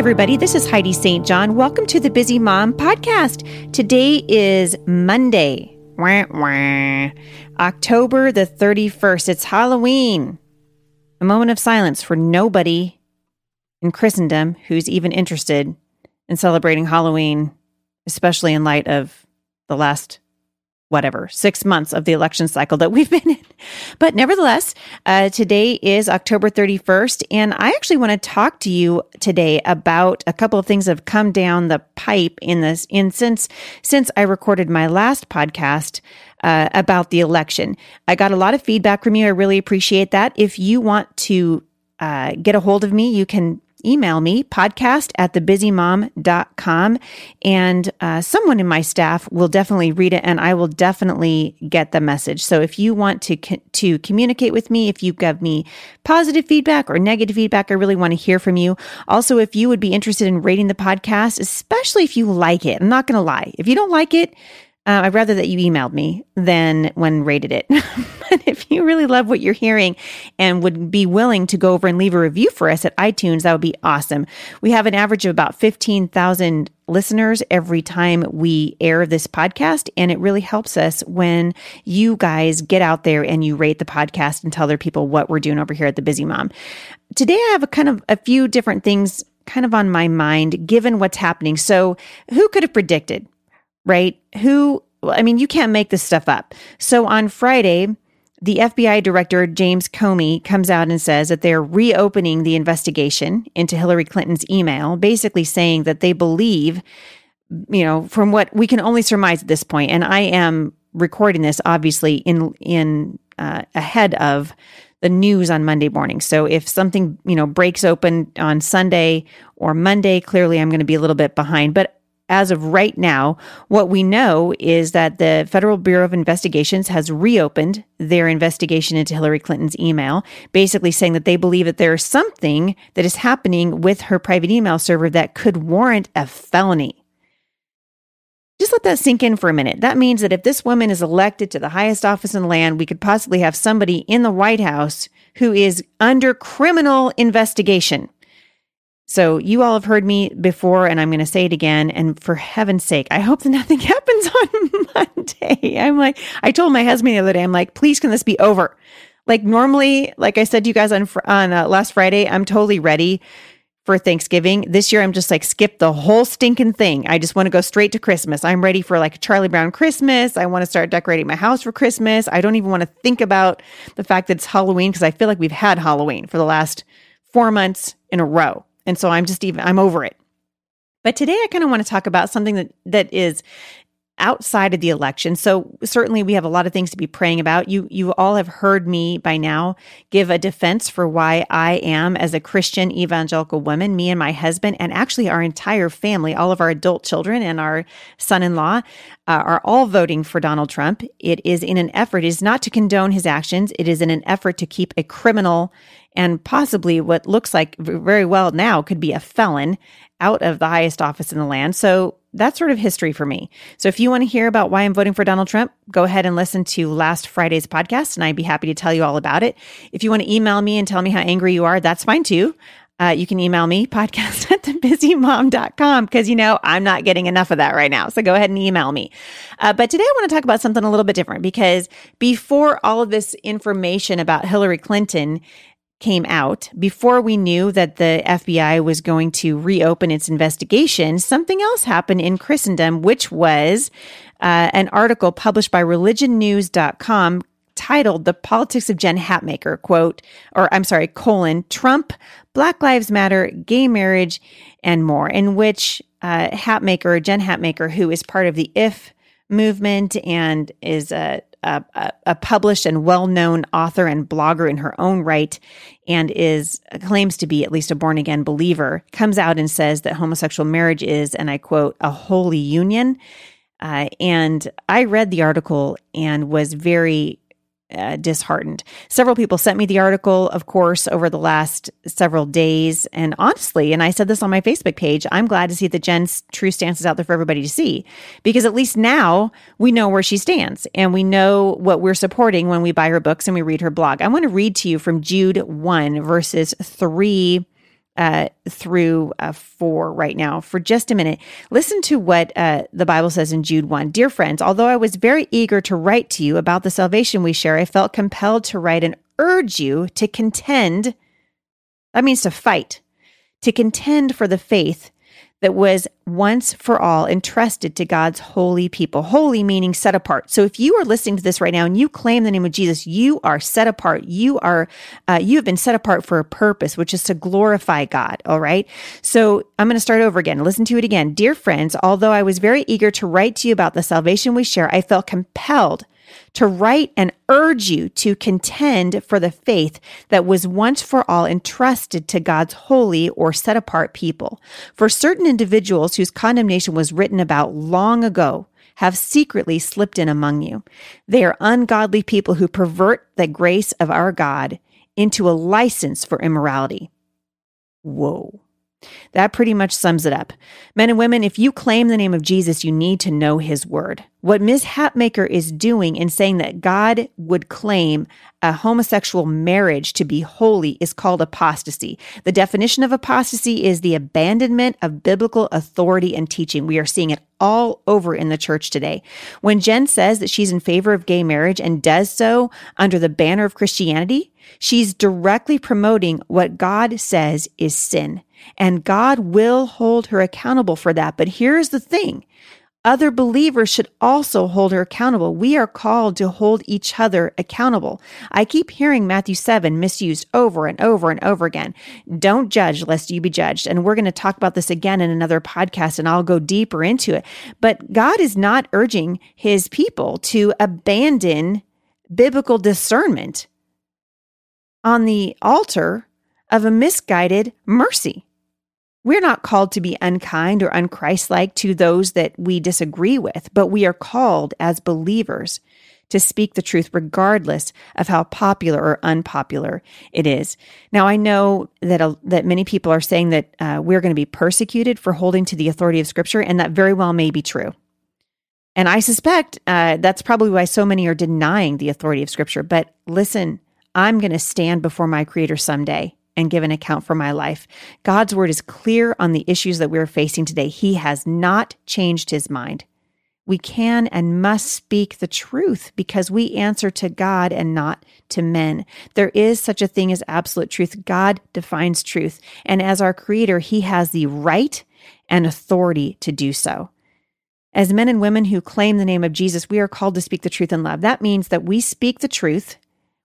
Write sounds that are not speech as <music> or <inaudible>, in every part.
everybody. This is Heidi St. John. Welcome to the Busy Mom podcast. Today is Monday, wah, wah, October the 31st. It's Halloween. A moment of silence for nobody in Christendom who's even interested in celebrating Halloween, especially in light of the last whatever, six months of the election cycle that we've <laughs> been in. But nevertheless, uh, today is October 31st. And I actually want to talk to you today about a couple of things that have come down the pipe in this, in since, since I recorded my last podcast. Uh, about the election. I got a lot of feedback from you. I really appreciate that. If you want to uh, get a hold of me, you can email me podcast at thebusymom.com and uh, someone in my staff will definitely read it and i will definitely get the message. So if you want to to communicate with me if you give me positive feedback or negative feedback i really want to hear from you. Also if you would be interested in rating the podcast especially if you like it i'm not going to lie if you don't like it uh, I'd rather that you emailed me than when rated it. <laughs> but if you really love what you're hearing and would be willing to go over and leave a review for us at iTunes, that would be awesome. We have an average of about 15,000 listeners every time we air this podcast. And it really helps us when you guys get out there and you rate the podcast and tell other people what we're doing over here at the Busy Mom. Today, I have a kind of a few different things kind of on my mind given what's happening. So, who could have predicted right? Who, I mean, you can't make this stuff up. So on Friday, the FBI director, James Comey, comes out and says that they're reopening the investigation into Hillary Clinton's email, basically saying that they believe, you know, from what we can only surmise at this point, and I am recording this obviously in in uh, ahead of the news on Monday morning. So if something, you know, breaks open on Sunday or Monday, clearly I'm going to be a little bit behind. But as of right now, what we know is that the Federal Bureau of Investigations has reopened their investigation into Hillary Clinton's email, basically saying that they believe that there is something that is happening with her private email server that could warrant a felony. Just let that sink in for a minute. That means that if this woman is elected to the highest office in the land, we could possibly have somebody in the White House who is under criminal investigation. So you all have heard me before, and I'm going to say it again. And for heaven's sake, I hope that nothing <laughs> happens on Monday. I'm like, I told my husband the other day, I'm like, please, can this be over? Like normally, like I said to you guys on on uh, last Friday, I'm totally ready for Thanksgiving. This year, I'm just like skip the whole stinking thing. I just want to go straight to Christmas. I'm ready for like a Charlie Brown Christmas. I want to start decorating my house for Christmas. I don't even want to think about the fact that it's Halloween because I feel like we've had Halloween for the last four months in a row. And so I'm just even, I'm over it. But today I kind of want to talk about something that, that is outside of the election. So certainly we have a lot of things to be praying about. You you all have heard me by now give a defense for why I am as a Christian evangelical woman, me and my husband and actually our entire family, all of our adult children and our son-in-law uh, are all voting for Donald Trump. It is in an effort it is not to condone his actions, it is in an effort to keep a criminal and possibly what looks like very well now could be a felon out of the highest office in the land. So that's sort of history for me. So if you want to hear about why I'm voting for Donald Trump, go ahead and listen to last Friday's podcast, and I'd be happy to tell you all about it. If you want to email me and tell me how angry you are, that's fine too. Uh, you can email me <laughs> podcast at thebusymom.com because you know I'm not getting enough of that right now. So go ahead and email me. Uh, but today I want to talk about something a little bit different because before all of this information about Hillary Clinton came out, before we knew that the FBI was going to reopen its investigation, something else happened in Christendom, which was uh, an article published by religionnews.com titled The Politics of Jen Hatmaker, quote, or I'm sorry, colon, Trump, Black Lives Matter, gay marriage, and more, in which uh, Hatmaker, Jen Hatmaker, who is part of the IF movement and is a a, a, published and well-known author and blogger in her own right and is claims to be at least a born again believer comes out and says that homosexual marriage is and i quote a holy union. Uh, and i read the article and was very uh, disheartened. Several people sent me the article, of course, over the last several days. And honestly, and I said this on my Facebook page, I'm glad to see that Jen's true stance is out there for everybody to see because at least now we know where she stands and we know what we're supporting when we buy her books and we read her blog. I want to read to you from Jude 1, verses 3 uh, through uh, 4 right now for just a minute. Listen to what uh, the Bible says in Jude 1. Dear friends, although I was very eager to write to you about the salvation we share, I felt compelled to write and urge you to contend. That means to fight, to contend for the faith that was once for all entrusted to God's holy people. Holy meaning set apart. So if you are listening to this right now and you claim the name of Jesus, you are set apart. You are, uh, you have been set apart for a purpose, which is to glorify God. All right. So I'm going to start over again. Listen to it again. Dear friends, although I was very eager to write to you about the salvation we share, I felt compelled to write and urge you to contend for the faith that was once for all entrusted to God's holy or set apart people. For certain individuals whose condemnation was written about long ago have secretly slipped in among you. They are ungodly people who pervert the grace of our God into a license for immorality. Whoa. That pretty much sums it up. Men and women, if you claim the name of Jesus, you need to know his word. What Ms. Hatmaker is doing in saying that God would claim a homosexual marriage to be holy is called apostasy. The definition of apostasy is the abandonment of biblical authority and teaching. We are seeing it all over in the church today. When Jen says that she's in favor of gay marriage and does so under the banner of Christianity, she's directly promoting what God says is sin. And God will hold her accountable for that. But here's the thing other believers should also hold her accountable. We are called to hold each other accountable. I keep hearing Matthew 7 misused over and over and over again. Don't judge lest you be judged. And we're going to talk about this again in another podcast and I'll go deeper into it. But God is not urging his people to abandon biblical discernment on the altar of a misguided mercy. We're not called to be unkind or unchristlike to those that we disagree with, but we are called as believers to speak the truth regardless of how popular or unpopular it is. Now, I know that that many people are saying that uh, we're going to be persecuted for holding to the authority of Scripture, and that very well may be true. And I suspect uh, that's probably why so many are denying the authority of Scripture. But listen, I'm going to stand before my Creator someday and give an account for my life. God's word is clear on the issues that we're facing today. He has not changed his mind. We can and must speak the truth because we answer to God and not to men. There is such a thing as absolute truth. God defines truth. And as our creator, he has the right and authority to do so. As men and women who claim the name of Jesus, we are called to speak the truth in love. That means that we speak the truth.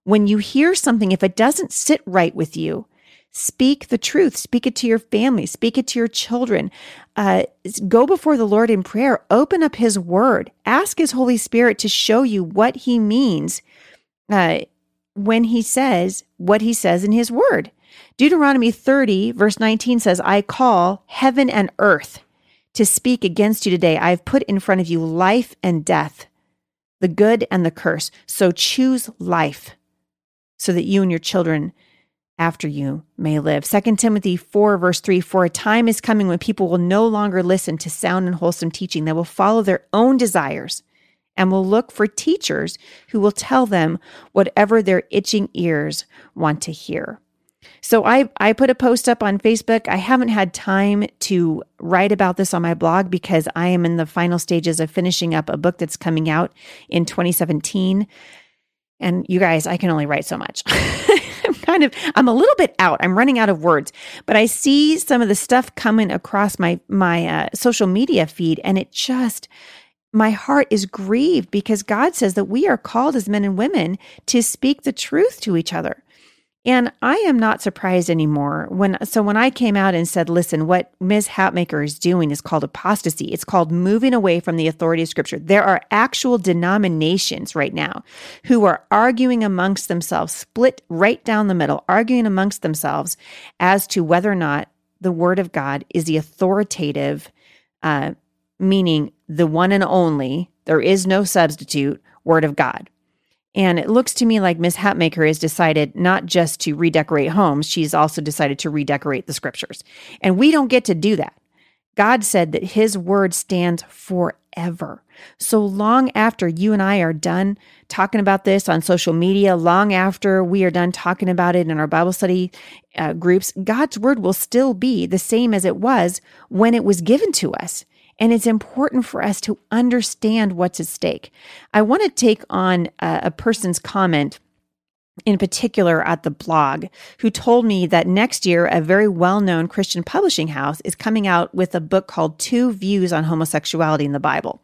When you hear something, if it doesn't sit right with you, Speak the truth. Speak it to your family. Speak it to your children. Uh, go before the Lord in prayer. Open up His Word. Ask His Holy Spirit to show you what He means uh, when He says what He says in His Word. Deuteronomy 30, verse 19 says, I call heaven and earth to speak against you today. I have put in front of you life and death, the good and the curse. So choose life so that you and your children after you may live. 2 Timothy 4, verse 3 For a time is coming when people will no longer listen to sound and wholesome teaching. They will follow their own desires and will look for teachers who will tell them whatever their itching ears want to hear. So I, I put a post up on Facebook. I haven't had time to write about this on my blog because I am in the final stages of finishing up a book that's coming out in 2017. And you guys, I can only write so much. <laughs> kind of I'm a little bit out. I'm running out of words, but I see some of the stuff coming across my my uh, social media feed, and it just my heart is grieved because God says that we are called as men and women to speak the truth to each other. And I am not surprised anymore when so when I came out and said, listen, what Ms. Hatmaker is doing is called apostasy. It's called moving away from the authority of scripture. There are actual denominations right now who are arguing amongst themselves, split right down the middle, arguing amongst themselves as to whether or not the word of God is the authoritative, uh, meaning the one and only, there is no substitute word of God. And it looks to me like Miss Hatmaker has decided not just to redecorate homes, she's also decided to redecorate the scriptures. And we don't get to do that. God said that his word stands forever. So long after you and I are done talking about this on social media, long after we are done talking about it in our Bible study uh, groups, God's word will still be the same as it was when it was given to us. And it's important for us to understand what's at stake. I want to take on a, a person's comment in particular at the blog, who told me that next year a very well known Christian publishing house is coming out with a book called Two Views on Homosexuality in the Bible.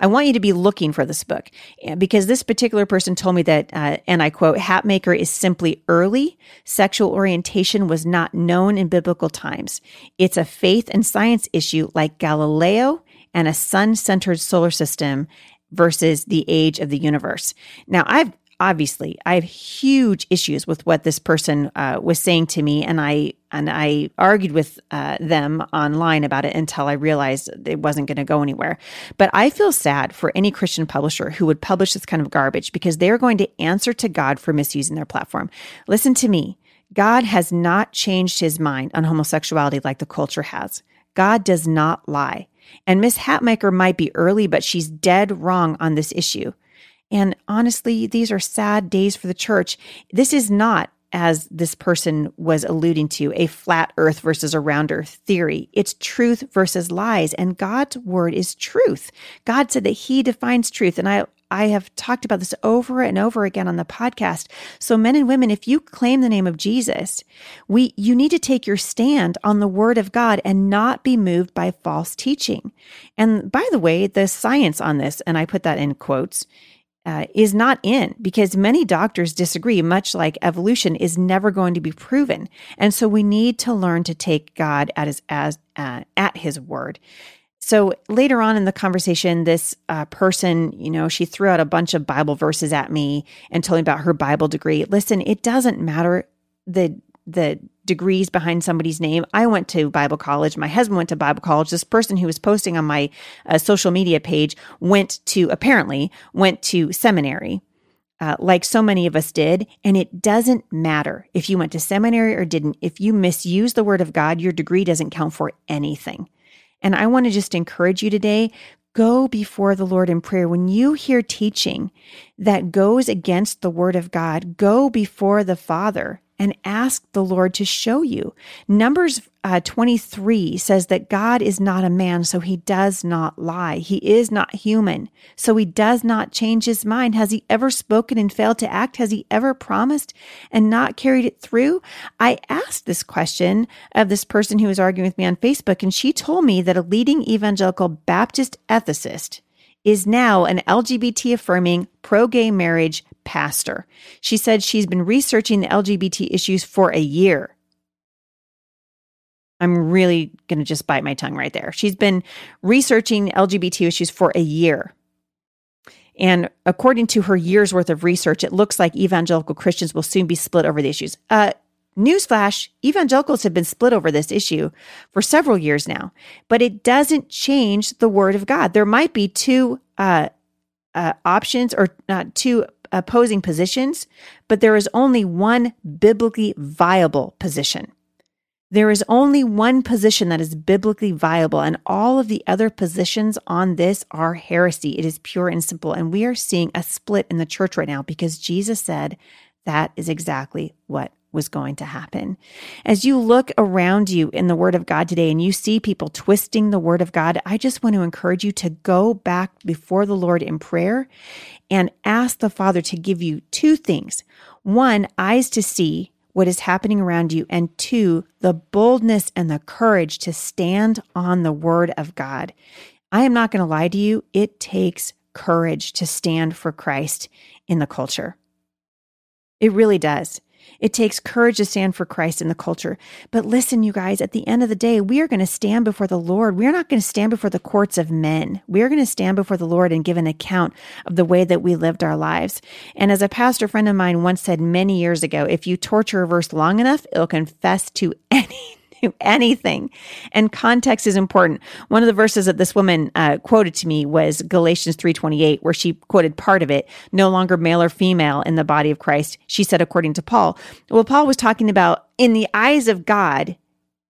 I want you to be looking for this book eh, because this particular person told me that, uh, and I quote, Hatmaker is simply early. Sexual orientation was not known in biblical times. It's a faith and science issue like Galileo and a sun centered solar system versus the age of the universe. Now, I've obviously I have huge issues with what this person uh, was saying to me, and I and I argued with uh, them online about it until I realized it wasn't going to go anywhere. But I feel sad for any Christian publisher who would publish this kind of garbage because they're going to answer to God for misusing their platform. Listen to me. God has not changed his mind on homosexuality like the culture has. God does not lie. And Miss Hatmaker might be early, but she's dead wrong on this issue. And honestly, these are sad days for the church. This is not, as this person was alluding to, a flat earth versus a round earth theory. It's truth versus lies. And God's word is truth. God said that he defines truth. And I, I have talked about this over and over again on the podcast. So men and women, if you claim the name of Jesus, we you need to take your stand on the word of God and not be moved by false teaching. And by the way, the science on this, and I put that in quotes, uh, is not in because many doctors disagree, much like evolution is never going to be proven. And so we need to learn to take God at his, as, uh, at his word. So later on in the conversation, this uh, person, you know, she threw out a bunch of Bible verses at me and told me about her Bible degree. Listen, it doesn't matter the the degrees behind somebody's name. I went to Bible college. My husband went to Bible college. This person who was posting on my uh, social media page went to, apparently, went to seminary. Uh, like so many of us did. And it doesn't matter if you went to seminary or didn't. If you misuse the word of God, your degree doesn't count for anything. And I want to just encourage you today go before the Lord in prayer. When you hear teaching that goes against the word of God, go before the Father and ask the Lord to show you. Numbers uh, 23 says that God is not a man, so he does not lie. He is not human, so he does not change his mind. Has he ever spoken and failed to act? Has he ever promised and not carried it through? I asked this question of this person who was arguing with me on Facebook, and she told me that a leading evangelical Baptist ethicist is now an LGBT affirming pro gay marriage pastor. She said she's been researching the LGBT issues for a year. I'm really going to just bite my tongue right there. She's been researching LGBT issues for a year. And according to her year's worth of research, it looks like evangelical Christians will soon be split over the issues. Uh, newsflash evangelicals have been split over this issue for several years now, but it doesn't change the word of God. There might be two uh, uh, options or not two opposing positions, but there is only one biblically viable position. There is only one position that is biblically viable, and all of the other positions on this are heresy. It is pure and simple. And we are seeing a split in the church right now because Jesus said that is exactly what was going to happen. As you look around you in the Word of God today and you see people twisting the Word of God, I just want to encourage you to go back before the Lord in prayer and ask the Father to give you two things one, eyes to see what is happening around you, and two, the boldness and the courage to stand on the Word of God. I am not going to lie to you, it takes courage to stand for Christ in the culture. It really does. It takes courage to stand for Christ in the culture. But listen, you guys, at the end of the day, we are going to stand before the Lord. We're not going to stand before the courts of men. We are going to stand before the Lord and give an account of the way that we lived our lives. And as a pastor friend of mine once said many years ago, if you torture a verse long enough, it'll confess to <laughs> any anything. And context is important. One of the verses that this woman uh, quoted to me was Galatians 3:28 where she quoted part of it, no longer male or female in the body of Christ. She said according to Paul. Well, Paul was talking about in the eyes of God,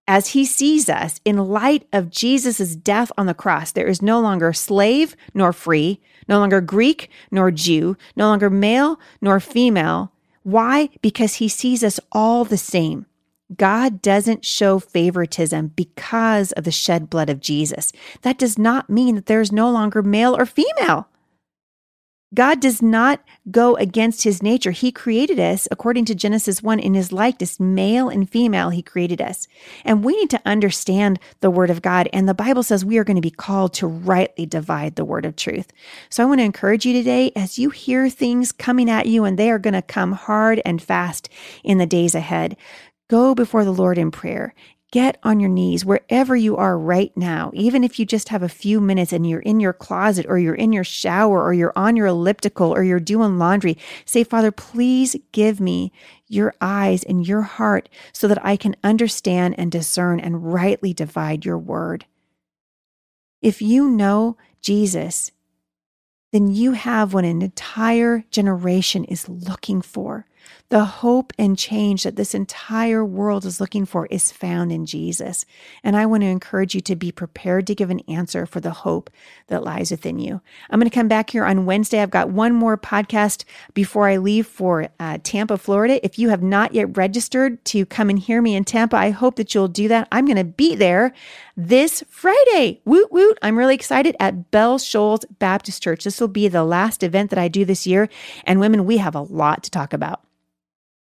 as he sees us in light of Jesus' death on the cross. There is no longer slave nor free, no longer Greek nor Jew, no longer male nor female. Why? Because he sees us all the same. God doesn't show favoritism because of the shed blood of Jesus. That does not mean that there is no longer male or female. God does not go against his nature. He created us, according to Genesis 1, in his likeness, male and female, he created us. And we need to understand the word of God. And the Bible says we are going to be called to rightly divide the word of truth. So I want to encourage you today as you hear things coming at you, and they are going to come hard and fast in the days ahead. Go before the Lord in prayer. Get on your knees wherever you are right now, even if you just have a few minutes and you're in your closet or you're in your shower or you're on your elliptical or you're doing laundry. Say, Father, please give me your eyes and your heart so that I can understand and discern and rightly divide your word. If you know Jesus, then you have what an entire generation is looking for. The hope and change that this entire world is looking for is found in Jesus. And I want to encourage you to be prepared to give an answer for the hope that lies within you. I'm going to come back here on Wednesday. I've got one more podcast before I leave for uh, Tampa, Florida. If you have not yet registered to come and hear me in Tampa, I hope that you'll do that. I'm going to be there this Friday. Woot woot. I'm really excited at Bell Shoals Baptist Church. This will be the last event that I do this year. And women, we have a lot to talk about.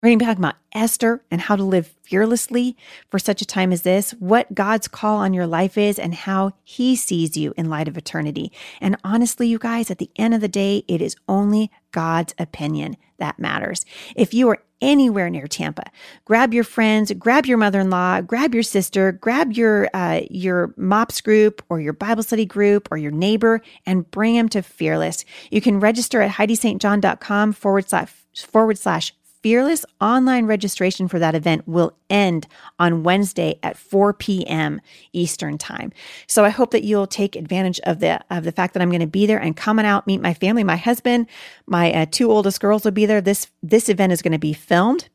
We're going to be talking about Esther and how to live fearlessly for such a time as this, what God's call on your life is, and how He sees you in light of eternity. And honestly, you guys, at the end of the day, it is only God's opinion that matters. If you are anywhere near Tampa, grab your friends, grab your mother-in-law, grab your sister, grab your uh, your MOPS group or your Bible study group or your neighbor, and bring them to Fearless. You can register at HeidiSt.John.com forward slash forward slash Fearless online registration for that event will end on Wednesday at 4 p.m. Eastern Time. So I hope that you'll take advantage of the of the fact that I'm going to be there and come out, meet my family, my husband, my uh, two oldest girls will be there. This this event is going to be filmed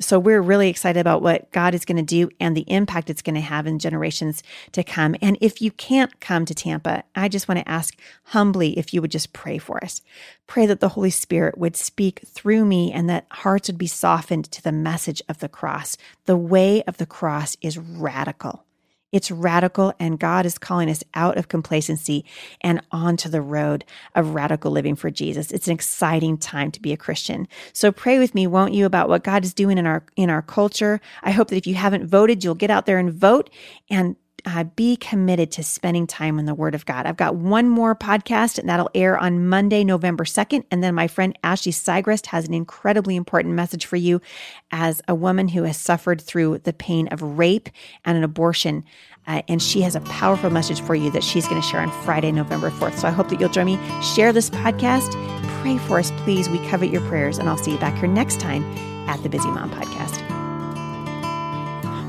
so we're really excited about what God is going to do and the impact it's going to have in generations to come. And if you can't come to Tampa, I just want to ask humbly if you would just pray for us. Pray that the Holy Spirit would speak through me and that hearts would be softened to the message of the cross. The way of the cross is radical. It's radical, and God is calling us out of complacency and onto the road of radical living for Jesus. It's an exciting time to be a Christian. So pray with me, won't you, about what God is doing in our in our culture. I hope that if you haven't voted, you'll get out there and vote and uh, be committed to spending time in the Word of God. I've got one more podcast, and that'll air on Monday, November 2nd. And then my friend Ashley Sigrist has an incredibly important message for you as a woman who has suffered through the pain of rape and an abortion. Uh, and she has a powerful message for you that she's going to share on Friday, November 4th. So I hope that you'll join me. Share this podcast. Pray for us, please. We covet your prayers. And I'll see you back here next time at the Busy Mom Podcast.